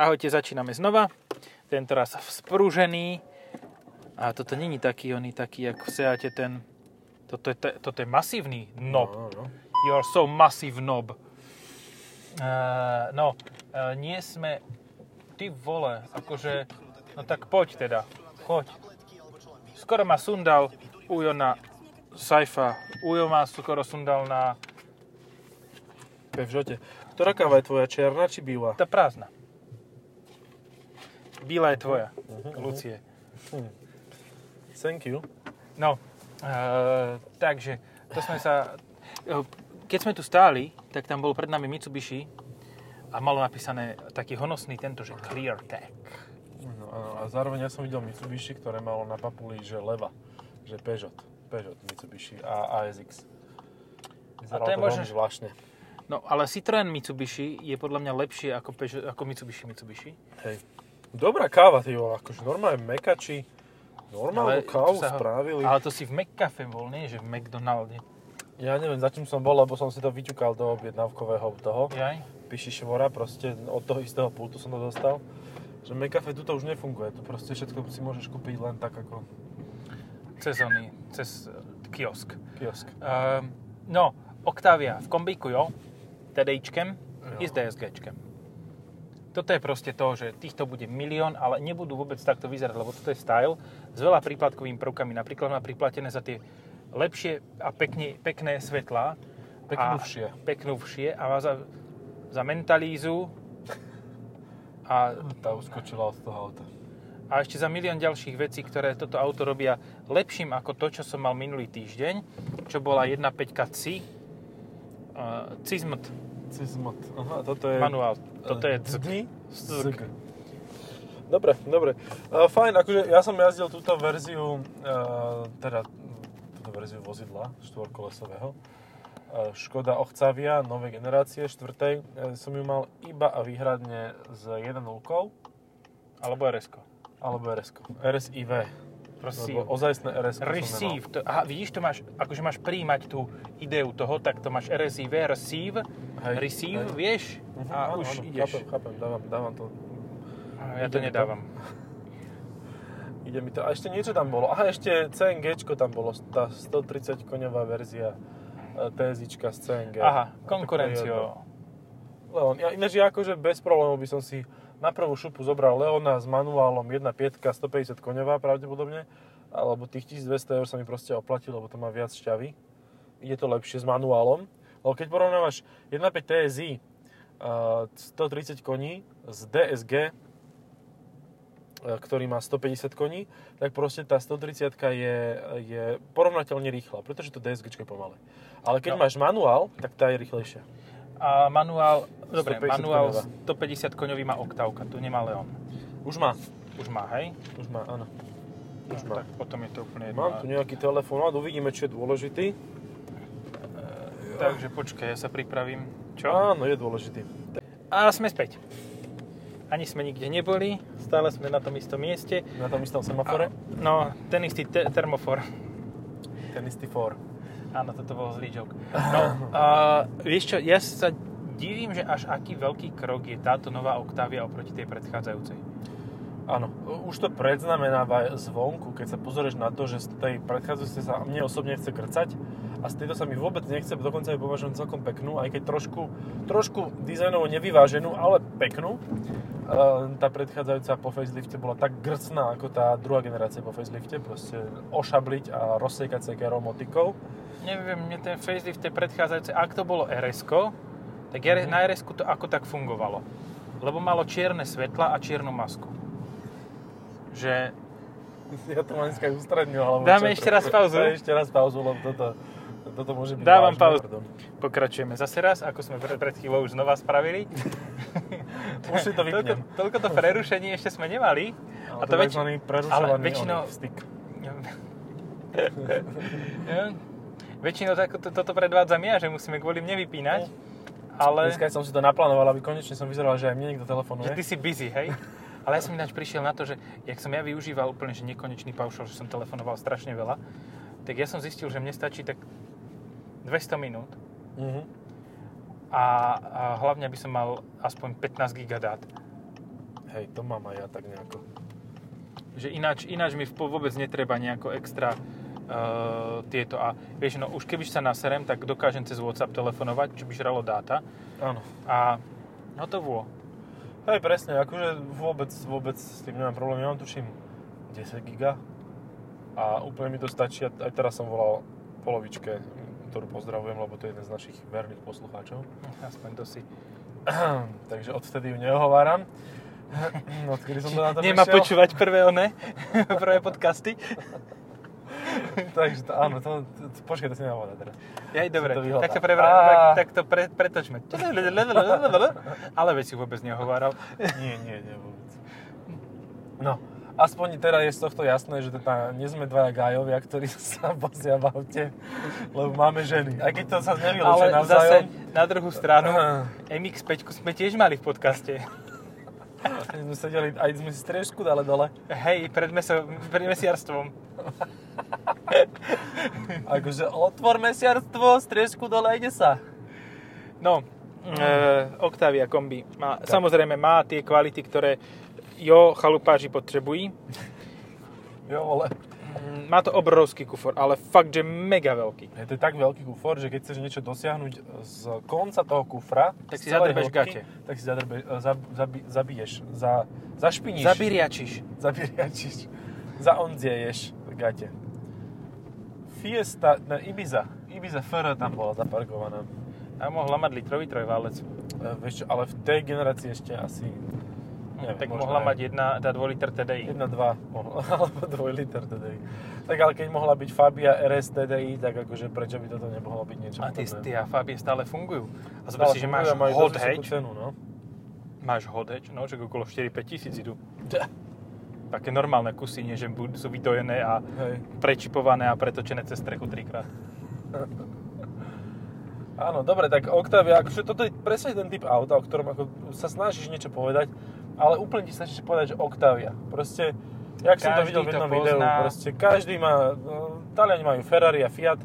Ahojte, začíname znova. Tento raz sprúžený. A toto není taký, oný taký, ako v Seate ten... Toto je, toto je masívny knob. No, no. You're so massive knob. Uh, no, uh, nie sme... Ty vole, akože... No tak poď teda. Poď. Skoro ma sundal Ujo na Saifa. Ujo ma skoro sundal na... Pevžote. Ktorá káva je tvoja, čierna či biela? Tá prázdna. Bíla je tvoja, Lucie. Thank you. No, uh, takže, to sme sa... Keď sme tu stáli, tak tam bol pred nami Mitsubishi a malo napísané taký honosný tento, že ClearTech. No, áno, a zároveň ja som videl Mitsubishi, ktoré malo na papuli, že leva. Že Peugeot. Peugeot Mitsubishi a ASX. Vyzeralo to je možno, zvláštne. No, ale Citroen Mitsubishi je podľa mňa lepšie ako, Peugeot, ako Mitsubishi Mitsubishi. Hej. Dobrá káva, ty vole, akože normálne mekači. Normálnu to kávu sa spravili. Ale to si v McCafe bol, nie že v McDonalde. Ja neviem, za čím som bol, lebo som si to vyťukal do objednávkového toho. Jaj? Píši švora, proste od toho istého pultu som to dostal. Že McCafe tu to už nefunguje, tu proste všetko si môžeš kúpiť len tak ako Cez oný, cez eh, kiosk. kiosk. Um, no, Octavia v kombíku, jo, TDIčkem i s DSGčkem. Toto je proste to, že týchto bude milión, ale nebudú vôbec takto vyzerať, lebo toto je style s veľa príplatkovými prvkami. Napríklad má priplatené za tie lepšie a pekne, pekné svetlá. Peknúvšie. A, peknúvšie a má za, za mentalízu a, Tá uskočila od toho auta. a ešte za milión ďalších vecí, ktoré toto auto robia lepším ako to, čo som mal minulý týždeň, čo bola 1.5 CI, uh, Cizmt Cizmot. Aha, toto je... manuál. Toto je. Dni? Dzk. Dobre, dobre. Uh, fajn, akože ja som jazdil túto verziu, uh, teda túto verziu vozidla štvorkolesového. Uh, Škoda Octavia novej generácie, štvrtej. Ja som ju mal iba a výhradne s 1.0 Alebo rs alebo RS. RSIV. Prosím. Lebo ozajstné RS. Receive. To, aha, vidíš, to máš, akože máš príjmať tú ideu toho, tak to máš RSIV, receive, Hej, receive, hej. vieš? Uh-huh, A áno, už áno, ideš. Chápem, chápem, dávam, dávam to. Ja to mi to. nedávam. Ide mi to. A ešte niečo tam bolo. Aha, ešte CNG tam bolo, tá 130 koňová verzia e, TSIčka z CNG. Aha, A konkurenciou. Leon. Ja, ináč ja akože bez problémov by som si na prvú šupu zobral Leona s manuálom 1.5, 150 koňová pravdepodobne, alebo tých 1200 eur sa mi proste oplatí, lebo to má viac šťavy. Ide to lepšie s manuálom. Lebo keď porovnávaš 1.5 TSI uh, 130 koní z DSG, uh, ktorý má 150 koní, tak proste tá 130 je, je porovnateľne rýchla, pretože to DSG je pomalé. Ale keď No. máš manuál, tak tá je rýchlejšia. A manuál, dobre, 150 manuál koňová. 150 koňový má oktávka, tu nemá Leon. Už má, Už má, hej? už má, áno. Už No, má. tak potom je to úplne jedno. Mám tu nejaký telefonát, uvidíme, čo je dôležitý. Takže počkaj, ja sa pripravím. Čo? Áno, je dôležitý. A sme späť. Ani sme nikde neboli, stále sme na tom istom mieste. Na tom istom semafore. No, ten istý te- termofor. Ten istý for. Áno, toto bol zlý joke. No, a vieš čo, ja sa divím, že až aký veľký krok je táto nová Octavia oproti tej predchádzajúcej. Áno, už to predznamenáva zvonku, keď sa pozrieš na to, že z tej predchádzajúcej sa mne osobne chce krcať a z tejto sa mi vôbec nechce, dokonca ju považujem celkom peknú, aj keď trošku, trošku dizajnovo nevyváženú, ale peknú. E, Tá predchádzajúca po facelifte bola tak grcná ako tá druhá generácia po facelifte, proste ošabliť a rozsekať sekerou motikou. Neviem, mne ten facelift tej predchádzajúcej, ak to bolo rs tak Mhm. na rs to ako tak fungovalo. Lebo malo čierne svetla a čiernu masku. Že Ja to mám dneska ústredňu, alebo Dáme čo? ešte raz pauzu? Ešte raz pauzu, lebo toto, toto môže byť Dávam pauzu. pokračujeme zase raz, ako sme pre, pred chvíľou už znova spravili. Už si to toľko, vypnem. toľko to prerušení ešte sme nemali. Ale A to to väč- ale väčšinou- styk. Väčšinou tak, to, toto predvádzam ja, že musíme kvôli mne vypínať. Ale Dneska som si to naplánoval, aby konečne som vyzeral, že aj mne niekto že telefonuje. ty si busy, hej? Ale ja som ináč prišiel na to, že jak som ja využíval úplne že nekonečný paušal, že som telefonoval strašne veľa, tak ja som zistil, že mne stačí tak 200 minút Mhm. a, a hlavne by som mal aspoň 15 giga dát. Hej, to mám aj ja tak nejako. Že ináč, ináč mi vôbec netreba nejako extra uh, tieto. A vieš, no už keby sa naserem, tak dokážem cez WhatsApp telefonovať, čo by žralo dáta. Áno. A hotovo. Hej, presne, akože vôbec, vôbec s tým nemám problém. Ja mám tuším 10 giga a úplne mi to stačí. A Aj teraz som volal polovičke, ktorú pozdravujem, lebo to je jeden z našich verných poslucháčov. Aspoň to si. Takže odvtedy ju neohováram. Odkedy som to na to Nemá prišiel. počúvať prvé one, prvé podcasty. Takže to, áno, to, to, to, počkaj, to si nehovorím teraz. Aj dobre, to tak to, prevra, Á. tak, to pre, pretočme. Ale veď si vôbec nehováral. Nie, nie, nie vôbec. No, aspoň teda je z tohto jasné, že teda nie sme dvaja gajovia, ktorí sa vozia v aute, lebo máme ženy. Aj keď to sa nevylúčuje Ale navzájom. zase na druhú stranu, Aha. MX-5 sme tiež mali v podcaste. Sme sedeli, aj sme si striežku dali dole. Hej, pred, meso, pred mesiarstvom. Akože otvor mesiarstvo, striežku dole, ide sa. No, e, Octavia kombi. Má, samozrejme má tie kvality, ktoré jo, chalupáži potrebujú. Jo, vole. Mm, Má to obrovský kufor, ale fakt, že mega veľký. Je to tak veľký kufor, že keď chceš niečo dosiahnuť z konca toho kufra, Tak si zadrbeš gate. Tak si zadrbe, zab, zabi, zabiješ, za, zašpiníš. Zabiriačiš. Zabiriačiš. Zaondzieješ gate. Fiesta, na Ibiza. Ibiza FR tam bola zaparkovaná. A mohla mať litrový trojválec. E, vieš čo, ale v tej generácii ešte asi... Neviem, tak mohla aj mať jedna, tá 2 liter TDI. 1, 2, mohla, alebo 2 liter TDI. Tak ale keď mohla byť Fabia RS TDI, tak akože prečo by toto nemohlo byť niečo A tie, Fabie stále fungujú. A zober si, že máš hot hatch, Cenu, no. máš hot hatch, no, že okolo 4-5 tisíc idú. Také normálne kusy, nie že sú vydojené a Hej. prečipované a pretočené cez strechu trikrát. Áno, dobre, tak Octavia, akože toto je presne ten typ auta, o ktorom ako sa snažíš niečo povedať, ale úplne ti snažíš povedať, že Octavia. Proste, jak som to Každý videl v jednom videu, proste každý má, no, Taliani majú Ferrari a Fiat,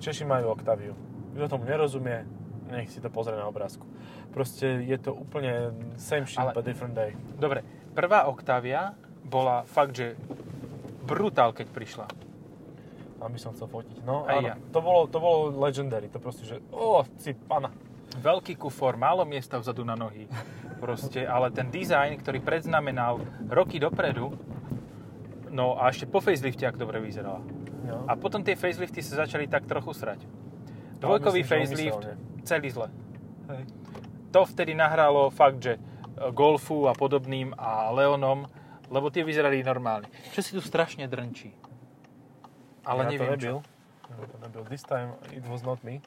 Češi majú Octaviu. Kto tomu nerozumie, nech si to pozrie na obrázku. Proste je to úplne same shit, Ale- but different day. Dobre, prvá Octavia bola fakt, že brutál, keď prišla. Tam by som chcel fotiť. No, Aj áno. ja. To bolo, to bolo legendary, to proste, že o, si pana. Veľký kufor, málo miesta vzadu na nohy. Proste, ale ten dizajn, ktorý predznamenal roky dopredu, no a ešte po facelifte, ak dobre vyzerala. No. A potom tie facelifty sa začali tak trochu srať. Ale Dvojkový myslím, facelift, úmyselne. celý zle. Hej. To vtedy nahralo fakt, že e, Golfu a podobným a Leonom, lebo tie vyzerali normálne. Čo si tu strašne drnčí. Ale ja neviem to nebyl. čo. Ja to nebyl. This time it was not me.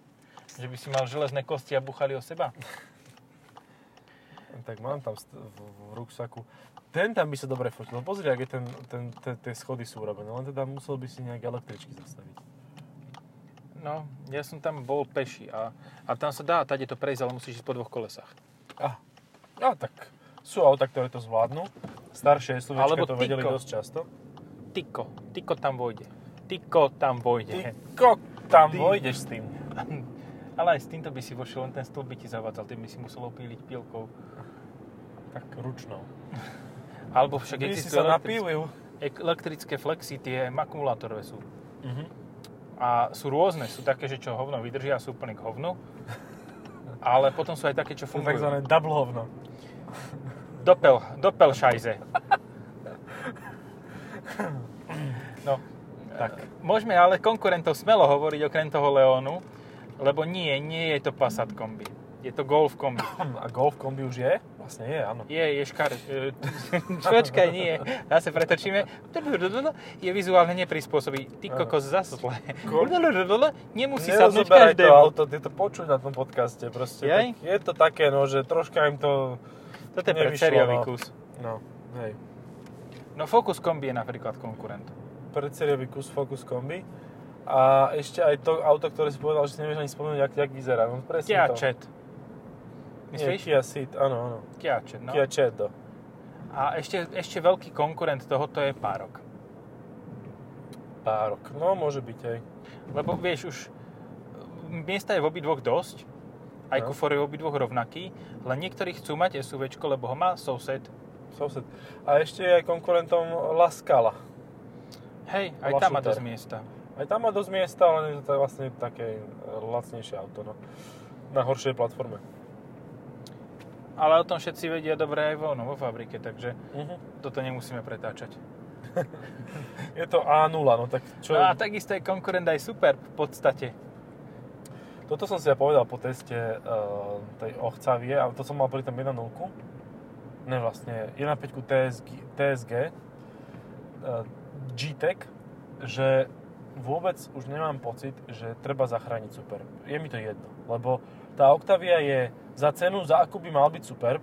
Že by si mal železné kosti a buchali o seba. Tak mám tam v, v ruksaku. Ten tam by sa dobre fotil. Pozri, ak je ten, ten, ten, tie schody sú urobené. Len teda musel by si nejak električky zastaviť. No, ja som tam bol peši a, a tam sa dá tade to prejsť, ale musíš ísť po dvoch kolesách. Ah. A tak sú auta, ktoré to zvládnu. Staršie SUVčka Alebo to vedeli Tyko. dosť často. Tyko, Tyko tam vojde. Tyko tam vojde. Ty kok, tam Ty. vojdeš s tým. Ale aj s týmto by si vošiel, len ten stĺp by ti zavádzal, ty by si musel opíliť pilkou. Tak ručnou. Alebo však si existujú sa elektrické, napílil. elektrické flexy, tie akumulátorové sú. Mhm. A sú rôzne, sú také, že čo hovno vydržia a sú úplne k hovnu. Ale potom sú aj také, čo fungujú. takzvané double hovno. Dopel, dopel šajze. No, Tak. môžeme ale konkurentov smelo hovoriť okrem toho Leonu, lebo nie, nie je to Passat kombi. Je to Golf kombi. A Golf kombi už je? Vlastne je, áno. Je, je škar... e, Počkaj, nie. Zase pretočíme. Je vizuálne neprispôsobí. Ty kokos zase zle. Nemusí Nerozoberaj to každému. auto, ty to počuť na tom podcaste. Proste, je to také, no, že troška im to... Toto je pre sériový no. kus. No, hej. No Focus kombi je napríklad konkurent. Predseriový kus Focus kombi. A ešte aj to auto, ktoré si povedal, že si nevieš ani spomenúť, jak, jak vyzerá. No, presne Kia to. Ceed. Myslíš? Kia Ceed, áno, áno. Kia Ceed, no. Kia Cedo. A ešte, ešte veľký konkurent tohoto je Párok. Párok. No, môže byť, hej. Lebo vieš, už miesta je v obidvoch dosť, aj No. kufor je v obidvoch rovnaký, len niektorí chcú mať SUV, lebo ho má soused, Soused. A ešte je aj konkurentom La Scala. Hej, aj tam má dosť miesta. Aj tam má dosť miesta, ale to je vlastne také lacnejšie auto, no. Na horšej platforme. Ale o tom všetci vedia dobre aj vo, no, vo fabrike, takže Uh-huh. toto nemusíme pretáčať. Je to A0, no tak čo... No a takisto je konkurent aj super v podstate. Toto som si ja povedal po teste uh, tej Octavie, a to som mal pri tom 1.0. Ne vlastne, 1.5 TSG, TSG uh, G-Tech, že vôbec už nemám pocit, že treba zachrániť Superb. Je mi to jedno, lebo tá Octavia je za cenu, za akú by mal byť Superb,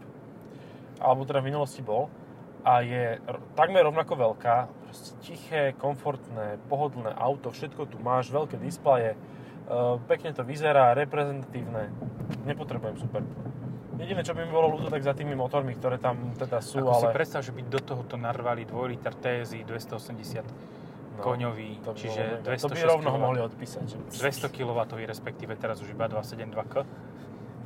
alebo teda v minulosti bol, a je takmer rovnako veľká, proste tiché, komfortné, pohodlné auto, všetko tu máš, veľké displeje, e, pekne to vyzerá, reprezentatívne, nepotrebujem Superb. Jediné, čo by mi bolo ľúto, tak za tými motormi, ktoré tam teda sú, Ako si ale... predstav, že by do tohoto narvali 2 liter TSI 280 No, koňový, to čiže bolo mega. To by 206 rovno ho mohli odpísať. Že 200 kW, respektíve teraz už iba 272K.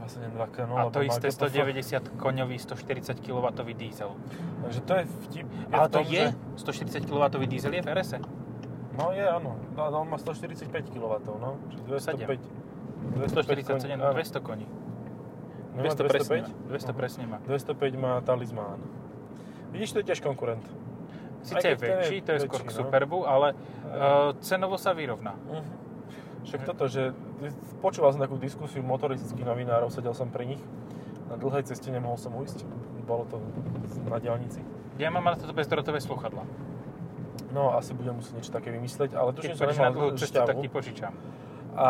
22 no, a lebo to isté GPF. 190 koňový 140 kW diesel. Takže to je vtip. Je Ale v to tom, je? Že... 140 kW diesel je v RS? No je, áno. No, on má 145 kW, no. Čiže 205. 147, áno. 200 koní. Nemá 200 presne má. 205? 200 presne má. 205 má talizmán. Vidíš, to je tiež konkurent. Sice je keď to je väčší, to je skôr k no. Superbu, ale uh, cenovo sa vyrovná. Uh-huh. Však toto, že počúval som takú diskusiu motoristických novinárov, sedel som pri nich. Na dlhej ceste nemohol som ujsť. Bolo to na diálnici. Ja mám na toto bezdrotové sluchadla. No, asi budem musieť niečo také vymyslieť, ale tuším, som pôjdeš na nemal dlhú cestu, tak ti požičam. A,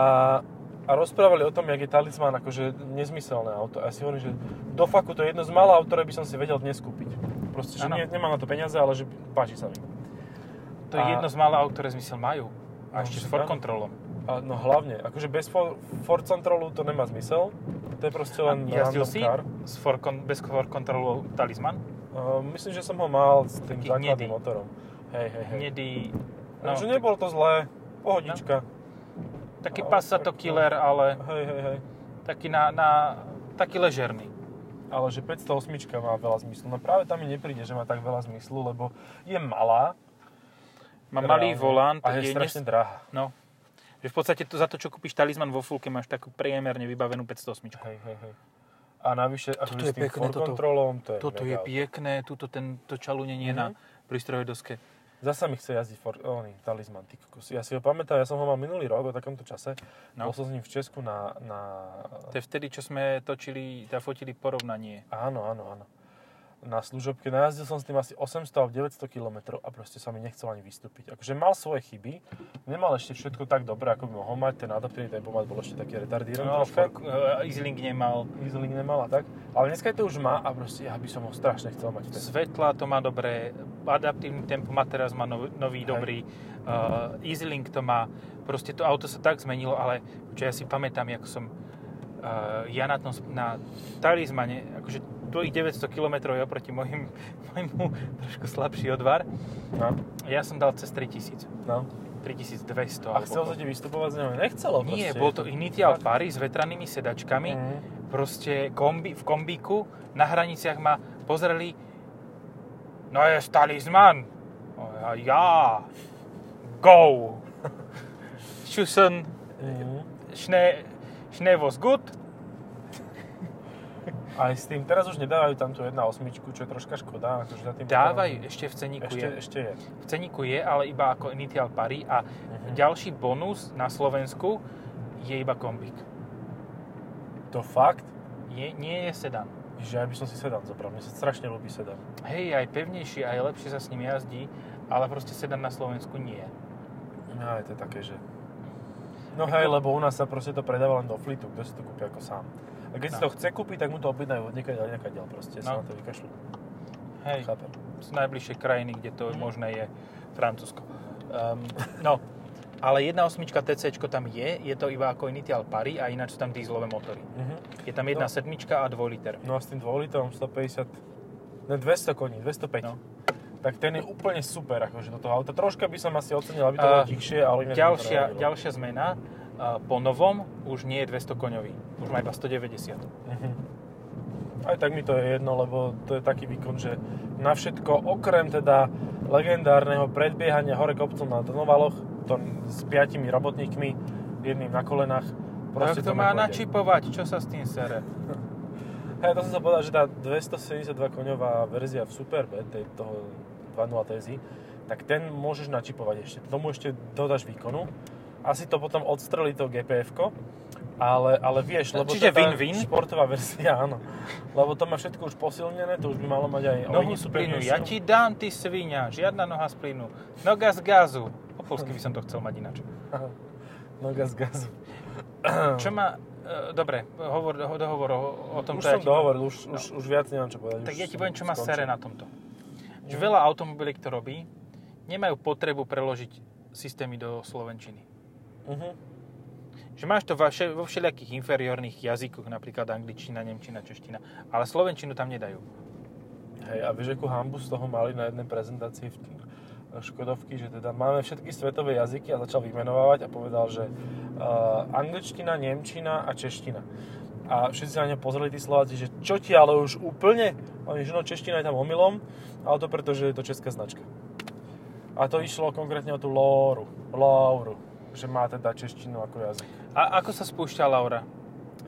a rozprávali o tom, jak je talizmán akože nezmyselné auto. A ja si hovorím, že do faku to je jedno z mála aut, ktoré by som si vedel dnes kúpiť. Proste, že nie, nemám na to peniaze, ale že páči sa mi. To je A- jedno z mála aut, ktoré zmysel majú. A No, ešte s for kontrolom. A, no hlavne, akože bez for, Ford Controlu to nemá zmysel. To je proste len Jazdil random si car. s for, bez for kontrolu talizman? Uh, myslím, že som ho mal s tým Taký základným hnedý. motorom. Hej, hej, hej. Hnedý... No, že nebolo to zlé, pohodička. Taký ale Passato tak- killer, ale Hej, hej, hej. taký na, na taký ležerný. Ale že 508 má veľa zmyslu. No práve tam mi nepríde, že má tak veľa zmyslu, lebo je malá. Má malý volant, A je, strašne drahá. No. Že v podstate to, za to, čo kúpiš talizman vo fulke, máš takú priemerne vybavenú 508. Hej, hej, hej. A navyše, Toto je s tým pekné, toto- kontrolom, to je Toto je pekné, tuto tento čalunenie na prístrojovej doske. Zasa mi chce jazdiť for, oný, talizman, ty kokos. Ja si ho pamätám, ja som ho mal minulý rok o takomto čase. No. Bol som s ním v Česku na, na... To je vtedy, čo sme točili, teda fotili porovnanie. Áno, áno, áno. Na služobke. Najazdil som s tým asi 800 alebo 900 km a proste sa mi nechcel ani vystúpiť. Akože mal svoje chyby, nemal ešte všetko tak dobre, ako by mohol mať. Ten adaptívny tempomat bol ešte taký retardíran No, for, uh, EasyLink nemal. Easylink nemal a tak. Ale dneska to už má a proste ja by som ho strašne chcel mať v tej Svetla to má dobré, adaptívny tempomat teraz má nový, nový Hej. dobrý, uh, EasyLink to má, proste to auto sa tak zmenilo, ale čo ja si pamätám, ako som uh, ja na tom, na Talismane, akože tvojich 900 km je oproti môjim, môjmu trošku slabší odvar, No, ja som dal cez 3000, no. 3200. A chcel sa ti vystupovať z neho? Nechcelo Nie, proste. bol to Initial Pari s vetranými sedačkami, Mhm. proste kombi, v kombíku, na hraniciach ma pozreli, no je talisman. A ja, go. Schussen, Mhm. Schnee, Schnee was good. Aj s tým, teraz už nedávajú tam tú 1.8, čo je troška škoda. Akože za tým Dávaj, motorom- ešte v ceníku ešte, je. ešte je. V ceníku je, ale iba ako Initial Pari a Mhm. ďalší bonus na Slovensku je iba kombík. To fakt? Nie, nie je sedan. Že ja by som si sedan zobral. Mne sa strašne ľúbi sedan. Hej, aj pevnejšie, aj lepšie sa s ním jazdí, ale proste sedan na Slovensku nie. No, je to také, že... No hej, lebo u nás sa proste to predáva len do flitu, kto si to kúpi ako sám. A keď si No. to chce kúpiť, tak mu to objednajú od niekaď, niekaď proste, sa No. na to vykašľú. Hej, Chápem. z najbližšej krajiny, kde to Mhm. možné je Francúzsko. Um, no, ale 1.8 TC tam je, je to iba ako Initial Pari a ináč sú tam dízlové motory. Mhm. Je tam jedna No. sedmička a 2 liter. No a s tým 2 litrom 150, ne 200 koní, 205. No. Tak ten je úplne super akože do toho auta. Troška by som asi ocenil, aby to A bolo tichšie, ale Ďalšia, ďalšia zmena, uh, po novom už nie je 200 koňový, už má iba 190. Mhm. Aj tak mi to je jedno, lebo to je taký výkon, že na všetko, okrem teda legendárneho predbiehania hore kopcom na Donovaloch, to s piatimi robotníkmi, jedným na kolenách, Proste to, to má načipovať, čo sa s tým sere. Hej, to som sa povedal, že tá 272 koňová verzia v Superbe, tej, toho 2.0 TSI, tak ten môžeš načipovať ešte. Tomu ešte dodáš výkonu. Asi to potom odstrelí to gpf ale, ale vieš, lebo Čiže tá win-win? športová verzia, áno. Lebo to má všetko už posilnené, to už by malo mať aj Nohu z plynu, ja ti dám, ty svinia, žiadna noha z plynu. Noga z gazu. Po polsky by som to chcel mať ináč. Noga z gazu. Čo má... E, dobre, hovor, dohovor o, o tom. Už som dohovoril, už, no. už, už viac nemám čo povedať. Tak ja ti poviem, čo má sere na tomto. Že veľa automobiliek to robí, nemajú potrebu preložiť systémy do slovenčiny. Uh-huh. Že máš to vaše, vo všelijakých inferiorných jazykoch, napríklad angličtina, nemčina, čeština, ale slovenčinu tam nedajú. Hej, a vieš, akú hambu z toho mali na jednej prezentácii v Škodovky, že teda máme všetky svetové jazyky a začal vymenovávať a povedal, že uh, angličtina, nemčina a čeština. A všetci sa na ňa pozreli tí Slováci, že čo ti, ale už úplne? Oni, že no čeština je tam omylom, ale to preto, že je to česká značka. A to išlo konkrétne o tú Lóru, Lauru, že má teda češtinu ako jazyk. A ako sa spúšťa Laura?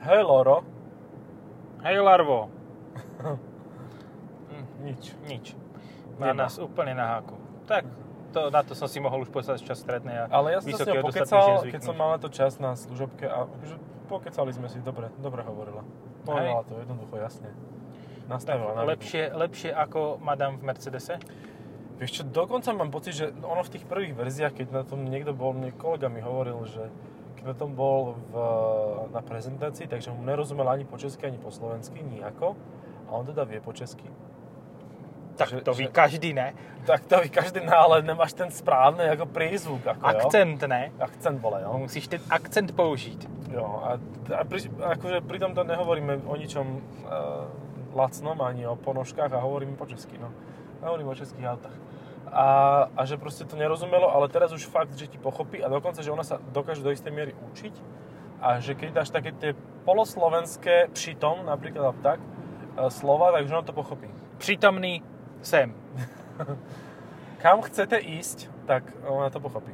Hej Loro. Hej Larvo. Nič. Nič. Má Nemá. nás úplne na háku. Tak, to, na to som si mohol už povedať čas strednej a Ale ja som sa s ňou pokecal, keď som mal na to čas na služobke a že pokecali sme si, dobre, dobre hovorila. Povedala to jednoducho, jasne. Nastavila tak, lepšie, lepšie ako Madame v Mercedese? Vieš čo, dokonca mám pocit, že ono v tých prvých verziách, keď na tom niekto bol, mne kolega mi hovoril, že keď na tom bol v, na prezentácii, takže mu nerozumel ani po česky, ani po slovensky, nejako. A on teda vie po česky. Tak že, to ví že, každý, ne? Tak to ví každý, ne, ale nemáš ten správný jako prízvuk. Ako, akcent, jo? ne? Akcent, vole, jo. Musíš ten akcent použít. Jo, a, a pri, akože pri tomto nehovoríme o ničom uh, lacnom, ani o ponožkách a hovoríme po česky, no. Hovorím o českých autách. A, a že proste to nerozumelo, ale teraz už fakt, že ti pochopí a dokonca, že ona sa dokáže do istej miery učiť a že keď dáš také tie poloslovenské přitom, napríklad tak, uh, slova, takže ona to pochopí. Přítomný sem. Kam chcete ísť, tak ona to pochopí.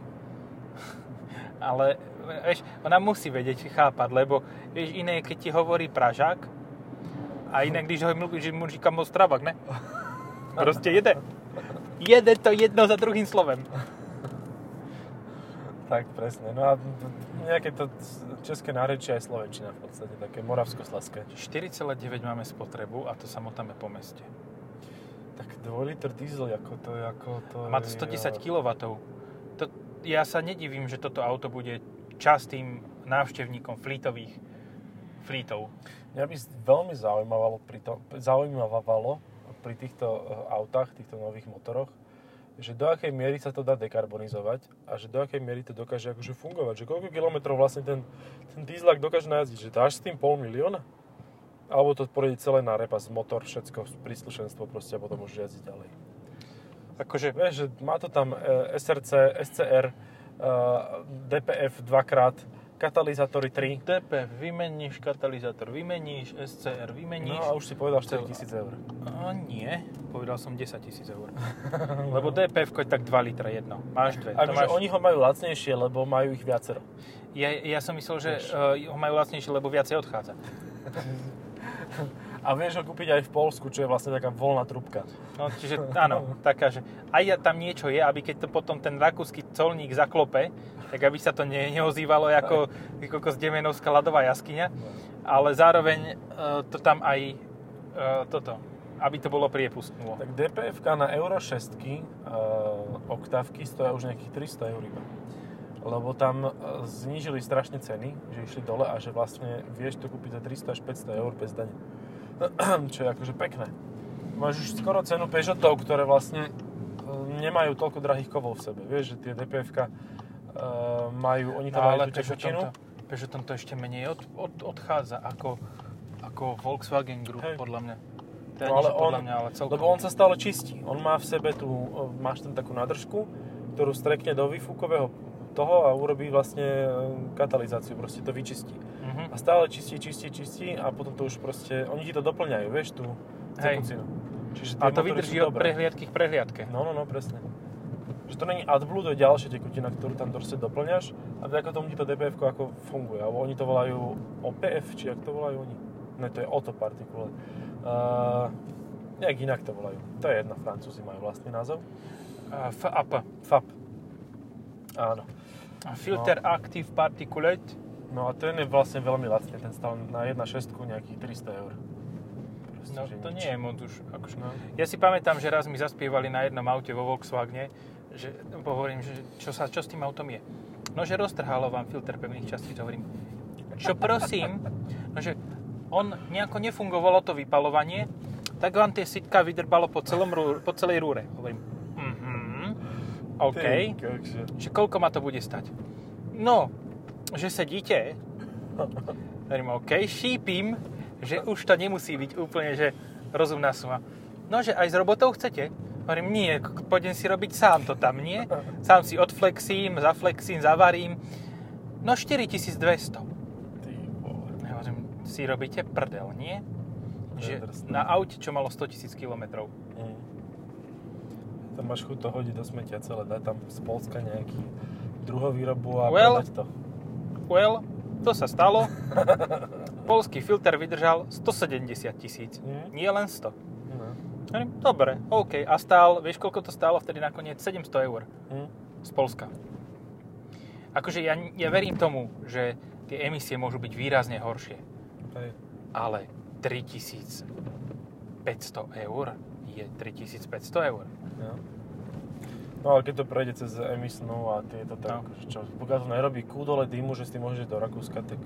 Ale, vieš, ona musí vedieť, chápať, lebo, vieš, iné, keď ti hovorí Pražák, a iné, když ho že mu říkám Ostravak, ne? Proste jede. Jede to jedno za druhým slovem. Tak, presne. No a nejaké to české nárečie aj slovenčina v podstate, také moravsko-slaské. 4,9 máme spotrebu a to sa motáme po meste. Tak 2 liter diesel, ako to je, ako to Má to 110 kW. To, ja sa nedivím, že toto auto bude častým návštevníkom flítových flítov. Mňa by veľmi zaujímavalo pri, to, zaujímavalo pri týchto eh, autách, týchto nových motoroch, že do akej miery sa to dá dekarbonizovať a že do akej miery to dokáže akože fungovať. Že koľko kilometrov vlastne ten, ten dieselak dokáže najazdiť? Že dáš s tým pol milióna? Alebo to pôjde celé na repas, motor, všetko, príslušenstvo proste a potom môžeš jazdiť ďalej. Akože, vieš, že má to tam e, SRC, SCR, e, DPF dvakrát, katalizátory 3. DPF, vymeníš katalizátor, vymeníš SCR, vymeníš... No a už si povedal 4 tisíc eur. A nie, povedal som 10 tisíc eur. lebo DPF je tak 2 litra jedno. Máš dve. Akože máš... oni ho majú lacnejšie, lebo majú ich viacero. Ja, ja som myslel, že uh, ho majú lacnejšie, lebo viacej odchádza. A vieš ho kúpiť aj v Polsku, čo je vlastne taká voľná trubka. No, čiže áno, taká, že aj tam niečo je, aby keď to potom ten rakúsky colník zaklope, tak aby sa to ne, neozývalo ako, ako zdemenovská ľadová jaskyňa, ale zároveň uh, to tam aj uh, toto, aby to bolo priepustné. Tak DPF na Euro 6 uh, oktávky stoja už nejakých 300 eur iba lebo tam e, znížili strašne ceny, že išli dole a že vlastne vieš to kúpiť za 300 až 500 eur bez dane. Čo je akože pekné. Máš už skoro cenu Peugeotov, ktoré vlastne e, nemajú toľko drahých kovov v sebe. Vieš, že tie dpf uh, e, majú, oni tam no, majú tú tekutinu. Peugeotom to ešte menej od, od, odchádza ako, ako Volkswagen Group, Hej. podľa mňa. To no, ale on, mňa, ale celkom. Lebo on sa stále čistí. On má v sebe tú, máš tam takú nádržku, ktorú strekne do výfukového toho a urobí vlastne e, katalizáciu, proste to vyčistí. Mhm. A stále čistí, čistí, čistí a potom to už proste, oni ti to doplňajú, vieš, tú Hej. tekucinu. Čiže A to vydrží od dobré. prehliadky k prehliadke. No, no, no, presne. Že to není AdBlue, to je ďalšia tekutina, ktorú tam proste doplňaš a vďaka tomu ti to DPF ako funguje. Alebo oni to volajú OPF, či jak to volajú oni? Ne, to je auto partikule. Uh, nejak inak to volajú. To je jedna, Francúzi majú vlastný názov. A FAP. FAP. Áno. A Filter Active Particulate. No a ten je vlastne veľmi lacný, ten stal na 1.6 nejakých 300 eur. Proste, No to nič. nie je moc už. Akože, No. Ja si pamätám, že raz mi zaspievali na jednom aute vo Volkswagene, že hovorím, že čo, sa, čo s tým autom je. No, že roztrhalo vám filter pevných častíc. Hovorím, čo prosím? No, že on nejako nefungovalo to vypalovanie, tak vám tie sitka vydrbalo po, celom, po celej rúre. Hovorím, OK. Že koľko ma to bude stať? No, že sedíte. Hovorím, OK, šípim, že už to nemusí byť úplne, že rozumná suma. No, že aj s robotou chcete? Hovorím, nie, pôjdem si robiť sám to tam, nie? Sám si odflexím, zaflexím, zavarím. No, 4200. Ty vole. Hovorím, si robíte prdel, nie? Že na aute, čo malo 100 000 km. Mm. Tam máš chuť to hodiť do smetia celé, dať tam z Polska nejaký druhovýrobu a Well. predať to. Well, to sa stalo. Polský filter vydržal 170 tisíc, Mm. nie len 100. No. Hovorím, Dobre, OK. A stál, vieš koľko to stálo vtedy nakoniec? 700 eur Hm? z Polska. Akože ja, ja verím tomu, že tie emisie môžu byť výrazne horšie. Hej. Ale 3500 eur je 3500 eur. No. No ale keď to prejde cez emisnú a tieto, tak No. čo, pokiaľ to nerobí kúdole dýmu, že si ty môžeš do Rakúska, tak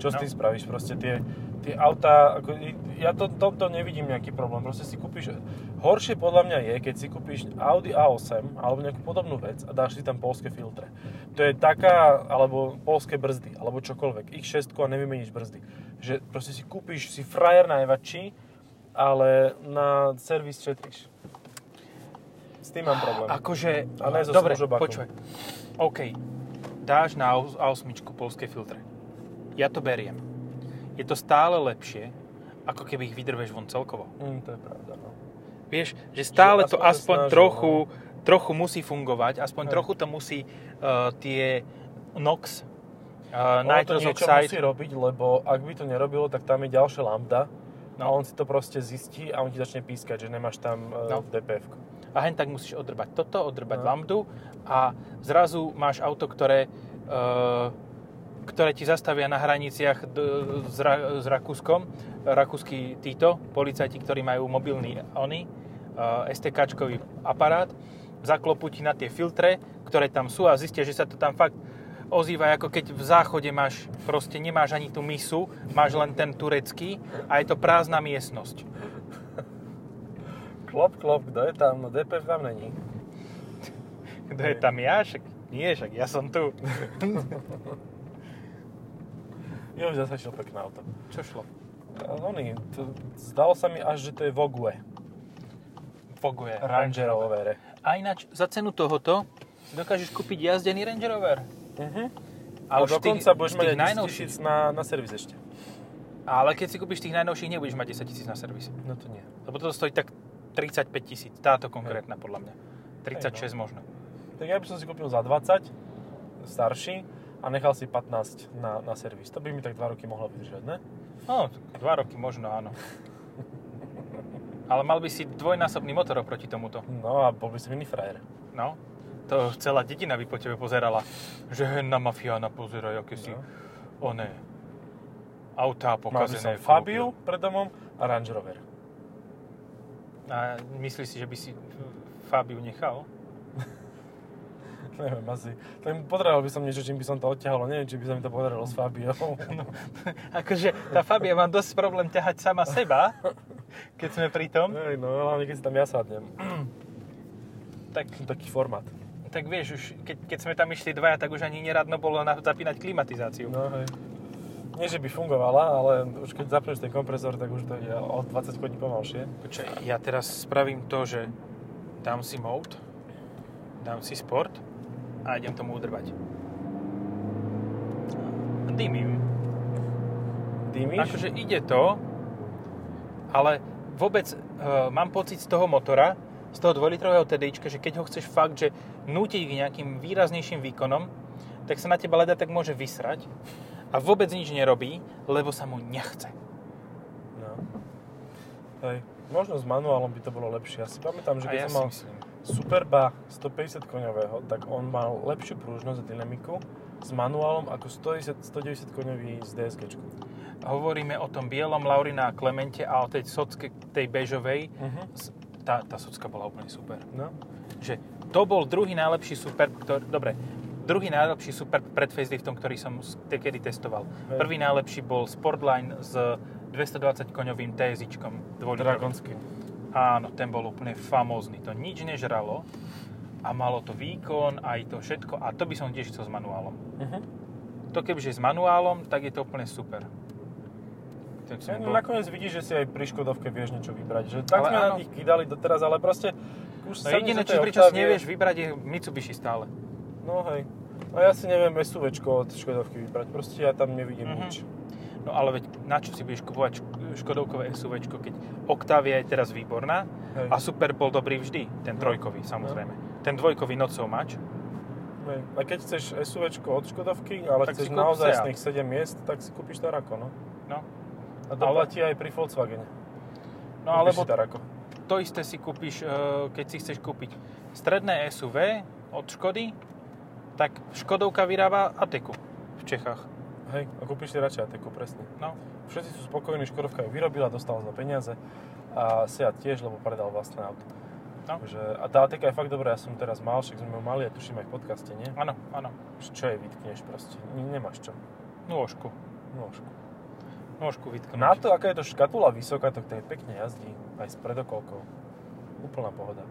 čo s No. tým spravíš? Proste tie, tie autá, ako, ja to, tomto nevidím nejaký problém. Proste si kúpiš, horšie podľa mňa je, keď si kúpiš Audi A8 alebo nejakú podobnú vec a dáš si tam polské filtre. To je taká, alebo polské brzdy, alebo čokoľvek, X6 a nevymeníš brzdy. Že proste si kúpiš, si frajer najväčší, ale na servis šetríš. S tým mám problém. Akože, A ne so dobre, počúvaj. OK, dáš na A8 polské filtre. Ja to beriem. Je to stále lepšie, ako keby ich vydrveš von celkovo. Mm, to je pravda, no. Vieš, že stále Že to aspoň snažil, trochu, trochu musí fungovať, aspoň Hej. trochu to musí uh, tie NOx, uh, Ono to nitrous niečo oxide, musí robiť, lebo ak by to nerobilo, tak tam je ďalšia lambda a No. on si to proste zistí a on ti začne pískať, že nemáš tam No. no. dpf a hen tak musíš odrbať toto, odrbať No. lambdu a zrazu máš auto, ktoré, uh, ktoré ti zastavia na hraniciach d- s, Ra- s Rakúskom, rakúsky títo, policajti, ktorí majú mobilný oni, uh, STKčkový aparát, zaklopú ti na tie filtre, ktoré tam sú a zistia, že sa to tam fakt ozýva, ako keď v záchode máš, proste nemáš ani tú misu, máš len ten turecký a je to prázdna miestnosť. Klop, klop, kto je tam? No DPF tam není. Kto je tam ja? Však nie, však ja som tu. Jo, zase šiel pekné auto. Čo šlo? Oni, to, zdalo sa mi až, že to je Vogue. Foguje. Range Rover. A ináč, za cenu tohoto dokážeš kúpiť jazdený Range Rover. Uh-huh. A A už dokonca tých- budeš mať tých aj 10 najnovších. na, na servis ešte. Ale keď si kúpiš tých najnovších, nebudeš mať 10 tisíc na servis. No to nie. Lebo toto stojí tak 35 tisíc. Táto konkrétna, podľa mňa. 36 možno. Tak ja by som si kúpil za 20, starší, a nechal si 15 na, na servis. To by mi tak 2 roky mohlo vydržať, ne? No, 2 roky možno, áno. Ale mal by si dvojnásobný motor oproti tomuto. No a bol by si iný frajer. No. To celá dedina by po tebe pozerala. Že henna mafiána pozeraj, aké si... No. Oné. Autá Mal pokazené. Fabiu pred domom a Range Rover. A myslíš si, že by si Fabiu nechal? Neviem, asi. Tak potreboval by som niečo, čím by som to odťahol. Neviem, či by sa mi to podarilo s Fabiou. No, akože tá Fabia má dosť problém ťahať sama seba, keď sme pri tom. Hej, no hlavne keď si tam ja sadnem. Tak, Taký formát. Tak vieš, už keď, keď sme tam išli dvaja, tak už ani neradno bolo na, zapínať klimatizáciu. No hej. Nie, že by fungovala, ale už keď zapneš ten kompresor, tak už to je o 20 koní pomalšie. Počkaj, ja teraz spravím to, že dám si mode, dám si sport a idem tomu udrbať. Dymím. Dymíš? Akože ide to, ale vôbec uh, mám pocit z toho motora, z toho 2-litrového TDIčka, že keď ho chceš fakt, že nútiť k nejakým výraznejším výkonom, tak sa na teba leda tak môže vysrať a vôbec nič nerobí, lebo sa mu nechce. No. Hej. Možno s manuálom by to bolo lepšie. Ja si pamätám, že keď ja som mal myslím. Superba 150 koňového, tak on mal lepšiu prúžnosť a dynamiku s manuálom ako 110, 190 koňový s DSG. Hovoríme o tom bielom Laurina a Klemente a o tej socke, tej bežovej. Uh-huh. S- Tá, tá socka bola úplne super. No. Že to bol druhý najlepší super, ktorý, dobre, druhý najlepší super pred faceliftom, ktorý som kedy testoval. Hej. Prvý najlepší bol Sportline s 220 koňovým TSIčkom. dvojlitrovým. Dragonský. Áno, ten bol úplne famózny. To nič nežralo a malo to výkon, aj to všetko. A to by som tiež chcel s manuálom. Uh-huh. To kebyže s manuálom, tak je to úplne super. Tak som No, bol- nakoniec vidíš, že si aj pri Škodovke vieš niečo vybrať. Že tak Ale sme na áno. nich kydali doteraz, ale proste už No jediné, čo si Octavie- nevieš vybrať, je Mitsubishi stále. No hej. No ja si neviem SUVčko od Škodovky vybrať. Proste ja tam nevidím Mhm. nič. No ale veď na čo si budeš kupovať šk- Škodovkové SUVčko, keď Octavia je teraz výborná Hej. a Super bol dobrý vždy, ten trojkový samozrejme. Ten dvojkový much. Hej. A keď chceš SUVčko od Škodovky, ale Tak chceš naozaj Seat. 7 miest, tak si kúpiš Tarako, no. No, A to Ale- platí aj pri Volkswagene. no Kúpiš alebo to isté si kúpiš, e, keď si chceš kúpiť stredné SUV od Škody, tak Škodovka vyrába Ateku v Čechách. Hej, a kúpiš si radšej Ateku, presne. No, Všetci sú spokojní, Škodovka ju vyrobila, dostala za peniaze a Seat tiež, lebo predal vlastné auto. No. Takže, a tá Ateka je fakt dobrá, ja som teraz mal, však sme ju mali a tuším aj v podcaste, nie? áno, áno. Čo jej vytkneš proste? Nemáš čo. Nôžku. Nôžku. Nôžku vytknúť. Na to, aká je to škatula vysoká, tak to je pekne jazdí. Aj s predokolkou. Úplná pohoda.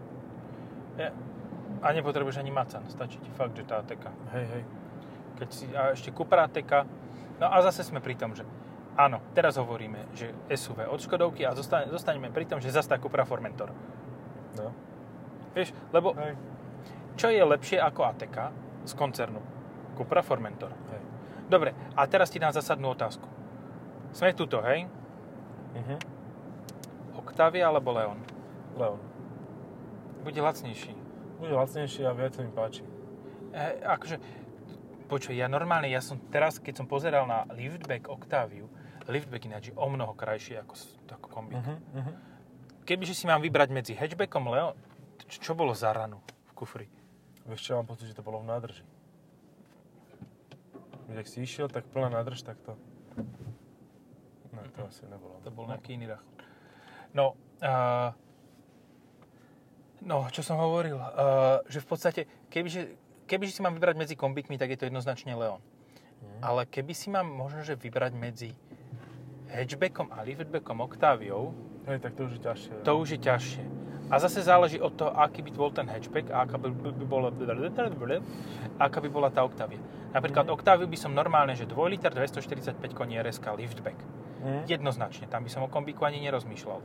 Je. A nepotrebuješ ani macan, stačí ti fakt, že tá Ateka. Hej, hej. Keď si, a ešte Cupra Ateka. No a zase sme pri tom, že áno, teraz hovoríme, že SUV od Škodovky a zostane, zostaneme pri tom, že zase tá Cupra Formentor. No. Vieš, lebo Hej. čo je lepšie ako Ateka z koncernu? Cupra Formentor. Hej. Dobre, a teraz ti dám zásadnú otázku. Sme tuto, hej? Mhm. Octavia alebo Leon? Leon. Bude lacnejší. Bude lacnejší a viac sa mi páči. E, akože, počuj, ja normálne, ja som teraz, keď som pozeral na liftback Octaviu, liftback ináč je o mnoho krajší ako, ako kombík. Mhm. Mhm. Kebyže si mám vybrať medzi hatchbackom Leon, čo, čo bolo za ranu v kufri? Vieš čo, mám pocit, že to bolo v nádrži. Jak si išiel, tak plná nádrž, to... No, to asi nebolo. To bol nejaký iný rachot. No, uh, no, čo som hovoril, uh, že v podstate, kebyže, kebyže si mám vybrať medzi kombikmi, tak je to jednoznačne Leon. Mhm. Ale keby si mám možno, že vybrať medzi hatchbackom a liftbackom Octaviou, Hej, tak to už je ťažšie. to už je ťažšie. A zase záleží od toho, aký by bol ten hatchback a aká by, by, bola, aká by bola tá Octavia. Napríklad Mhm. Octaviu by som normálne, že 2 liter 245 koní RSK liftback. Mhm. Jednoznačne, tam by som o kombíku ani nerozmýšľal.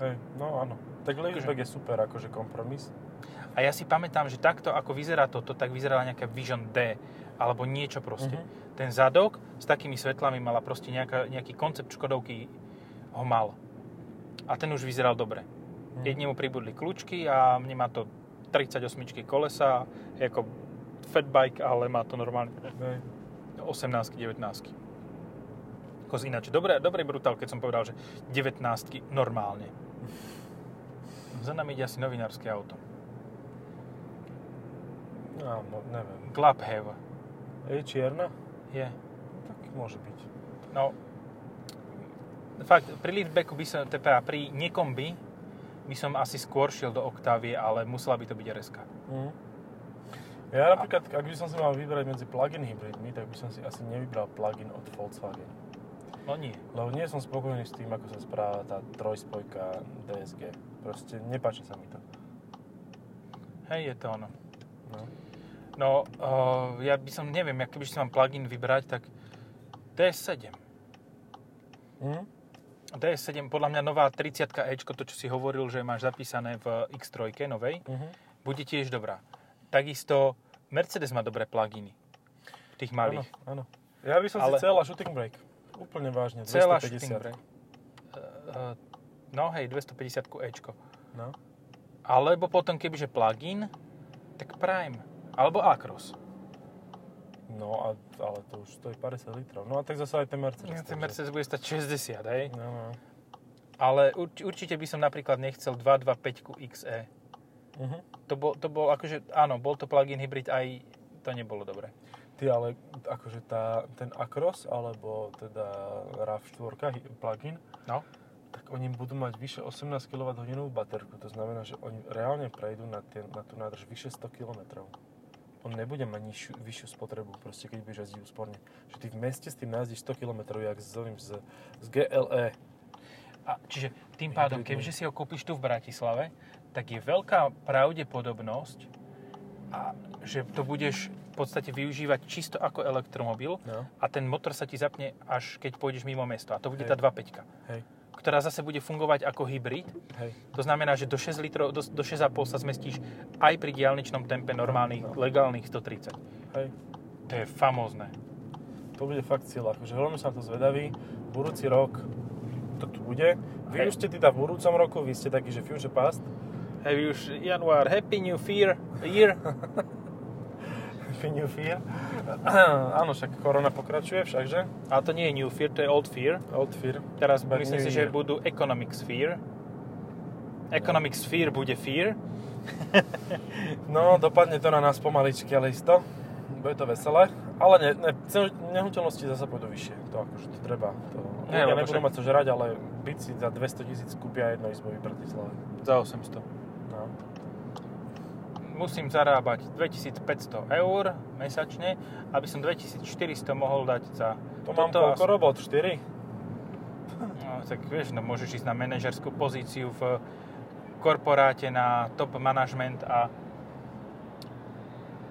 Hej, no áno. Tak liftback je super, akože kompromis. A ja si pamätám, že takto ako vyzerá toto, tak vyzerala nejaká Vision D, alebo niečo proste. Mhm. Ten zadok s takými svetlami mala proste nejaká, nejaký koncept Škodovky ho mal. A ten už vyzeral dobre. Mhm. Jedne mu pribudli kľúčky a mne má to 38 kolesa, ako fatbike, ale má to normálne Hej. 18 19 Kos ináč. Dobré, dobrý brutál, keď som povedal, že 19 normálne. Za nami ide asi novinárske auto. No, mo- neviem. Clubhaven Je čierna? je. Tak môže byť. No, fakt, pri liftbacku by som, teda pri nekombi by som asi skôr šiel do Octavie, ale musela by to byť RSK. Mhm. Ja napríklad, ak by som si mal vybrať medzi plug-in hybridmi, tak by som si asi nevybral plug-in od Volkswagen. No nie. Lebo nie som spokojný s tým, ako sa správa tá trojspojka DSG. Proste nepáči sa mi to. Hej, je to ono. No. No, uh, ja by som, neviem, ak keby som mám plugin vybrať, tak DS7. Mhm. DS7, podľa mňa nová 30 Ečko, to čo si hovoril, že máš zapísané v X3 novej, Mhm. bude tiež dobrá. Takisto Mercedes má dobré pluginy. Tých malých. Áno, áno. Ja by som Ale- si celá shooting brake. Úplne vážne, 250. Celá. Uh, no hej, 250 Ečko. No. Alebo potom, kebyže plug-in, tak Prime. Alebo Acros. No, a, ale to už stojí 50 litrov. No a tak zase aj ten Mercedes. Ten takže- Mercedes bude stať 60, hej? No, no. Ale urč, určite by som napríklad nechcel 225 XE. Uh-huh. To bol, to bol akože, áno, bol to plug-in hybrid, aj to nebolo dobré. Ty ale akože tá, ten Acros, alebo teda RAV4 hy- plug-in, No. tak oni budú mať vyše 18 kWh baterku. To znamená, že oni reálne prejdú na, tie, na tú nádrž vyše 100 km. On nebude mať nižšiu, vyššiu spotrebu, proste keď budeš jazdiť úsporne. Že ty v meste s tým najazdíš 100 km, jak s, z, z GLE. A, čiže tým pádom, keďže si ho kúpiš tu v Bratislave, tak je veľká pravdepodobnosť, a, že to budeš v podstate využívať čisto ako elektromobil No. a ten motor sa ti zapne až keď pôjdeš mimo mesto. A to bude Hej. tá 2.5, Hej, ktorá zase bude fungovať ako hybrid. hej. To znamená, že do 6 litrov, do, do 6,5 sa zmestíš aj pri diálničnom tempe normálnych, No. legálnych 130. Hej. To je famózne. To bude fakt sila. Akože veľmi sa na to zvedavý. Budúci rok to tu bude. Vy Hej. už ste teda v budúcom roku, vy ste taký, že future past. Hej, už január, Happy New Fear, Year. Happy New Fear. Áno, však korona pokračuje všakže. Ale to nie je New Fear, to je Old Fear. Old Fear. Teraz But myslím si, že Year. budú Economic Sphere. Economic Sphere bude Fear. No, dopadne to na nás pomaličky, ale isto. Bude to veselé. Ale ne, ne, nehnuteľnosti zase pôjdu vyššie. To akože to treba. To, Ne, lebo nebudú však- mať čo žrať, ale byť si za 200 tisíc kúpia jedno izbový v Bratislave. Za 800. No. Musím zarábať 2500 eur mesačne, aby som 2400 mohol dať za To mám toto. koľko robot? 4? No, tak vieš, no, môžeš ísť na manažerskú pozíciu v korporáte na top management a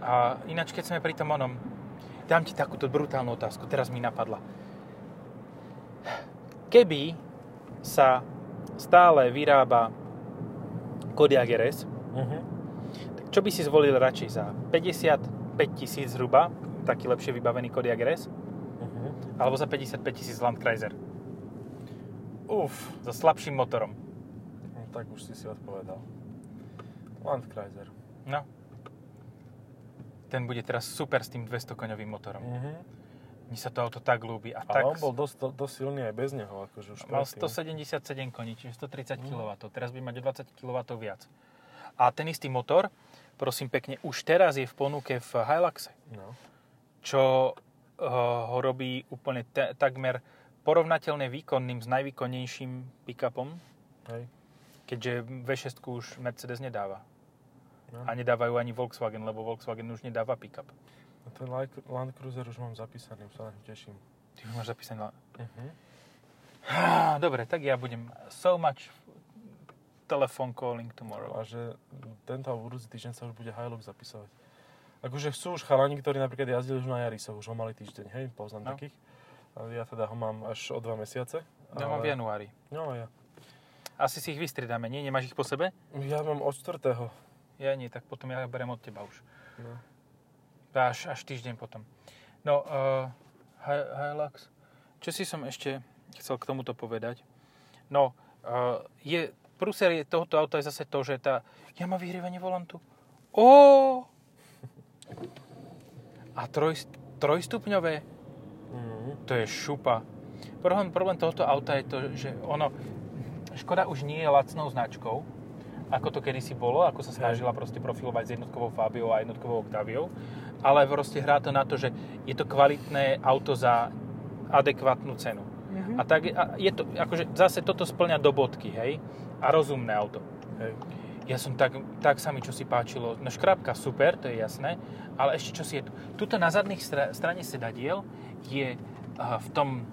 a ináč, keď sme pri tom onom, dám ti takúto brutálnu otázku, teraz mi napadla. Keby sa stále vyrába Kodiaq RS, Uh-huh. Čo by si zvolil radšej za 55 tisíc zhruba, taký lepšie vybavený Kodiaq RS, Uh-huh. alebo za 55 tisíc Landkreiser, Uf, so slabším motorom. no, tak už si si odpovedal. Landkreiser. No. Ten bude teraz super s tým 200 koňovým motorom. Uh-huh. Mne sa to auto tak ľúbi. A Ale tak on bol dosť, do- dosť silný aj bez neho, akože už mal predtým. 177 koní, čiže 130 Mm. kW. Teraz by mať o 20 kW viac. A ten istý motor, prosím pekne, už teraz je v ponuke v Hiluxe, No. čo uh, ho robí úplne te- takmer porovnateľne výkonným s najvýkonnejším pick-upom, Hej. keďže V6 už Mercedes nedáva. No. A nedávajú ani Volkswagen, lebo Volkswagen už nedáva pick-up. A ten Land Cruiser už mám zapísaný, už sa na teším. Ty ho máš zapísané. na- Uh-huh. Dobre, tak ja budem so much telephone calling tomorrow. A že tento a budúci týždeň sa už bude Hilux zapisovať. Akože sú už chalani, ktorí napríklad jazdili už na Jarisoch, už ho mali týždeň, hej, poznám No. takých. A ja teda ho mám až o dva mesiace. Ja mám v januári. No ja. Asi si ich vystriedáme, nie? Nemáš ich po sebe? Ja mám od 4. Ja nie, tak potom ja berem od teba už. No. Až, až týždeň potom. No, uh, Hi- Hilux. Čo si som ešte chcel k tomuto povedať? No, uh, je, prúser je tohoto auta je zase to, že tá... Ja mám vyhrievanie volantu. Ó! A troj, trojstupňové Mm. To je šupa. Problém, problém tohoto auta je to, že ono, Škoda už nie je lacnou značkou, ako to kedysi bolo, ako sa snažila proste profilovať s jednotkovou Fabiou a jednotkovou Octaviou, ale proste hrá to na to, že je to kvalitné auto za adekvátnu cenu. Mhm. A tak a je to, akože zase toto splňa do bodky, hej? A rozumné auto. Hej. Ja som tak, tak sa mi čo si páčilo. No škrabka super, to je jasné, ale ešte čo si je tu. Tuto na zadných stra- strane sedadiel je uh, v tom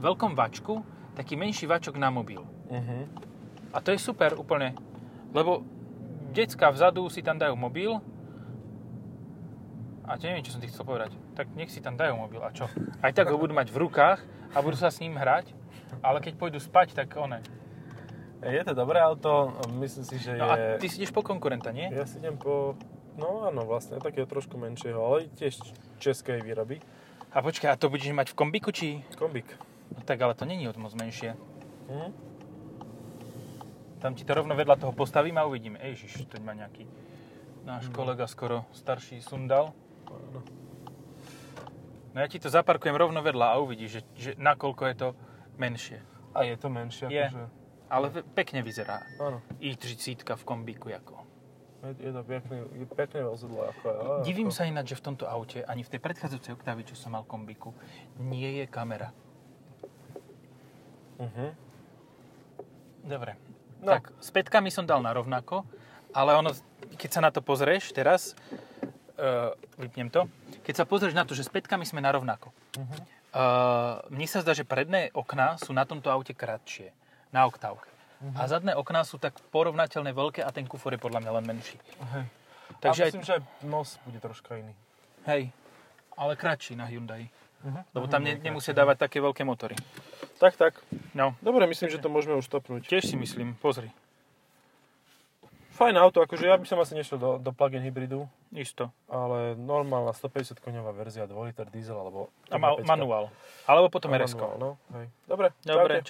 veľkom vačku taký menší vačok na mobil. Uh-huh. A to je super úplne, lebo decka vzadu si tam dajú mobil a to neviem, čo som ti chcel povedať. Tak nech si tam dajú mobil a čo? Aj tak ho budú mať v rukách a budú sa s ním hrať, ale keď pôjdu spať, tak one. Je to dobré auto, myslím si, že No je... a ty si ideš po konkurenta, nie? Ja si idem po... No áno, vlastne takého trošku menšieho, ale tiež českej výroby. A počkaj, a to budeš mať v kombiku, či... Kombík. No tak, ale to není od moc menšie. Mhm. Tam ti to rovno vedľa toho postavím a uvidíme. Ježiš, to ma nejaký náš kolega skoro starší sundal. Áno. No ja ti to zaparkujem rovno vedľa a uvidíš, že, že nakoľko je to menšie. A je to menšie, Je. akože... Ale ve- pekne vyzerá. Áno. i30 v kombíku ako. Je, je to pekné, je pekné vozidlo. Ako, á, Divím ako. sa ináč, že v tomto aute, ani v tej predchádzajúcej Octavii, čo som mal kombíku, nie je kamera. Mhm. Dobre. No. Tak, s petkami som dal na rovnako, ale ono, keď sa na to pozrieš teraz, uh, vypnem to, keď sa pozrieš na to, že s petkami sme na rovnako, Mhm. uh, mne sa zdá, že predné okná sú na tomto aute kratšie, na oktávke. Mhm. A zadné okná sú tak porovnateľne veľké a ten kufor je podľa mňa len menší. Hej. Takže a aj- myslím, že aj nos bude troška iný. Hej, ale kratší na Hyundai. Mhm. Lebo tam ne, nemusia dávať také veľké motory. Tak, tak. No, Dobre, myslím, že to môžeme už stopnúť. tiež si myslím, pozri. Fajn auto, akože ja by som asi nešiel do, do plug-in hybridu, Isto. ale normálna 150 koňová verzia 2 liter diesel alebo A ma, 1.5. manuál. Alebo potom rs no. Hej. Dobre, Dobre, čaute.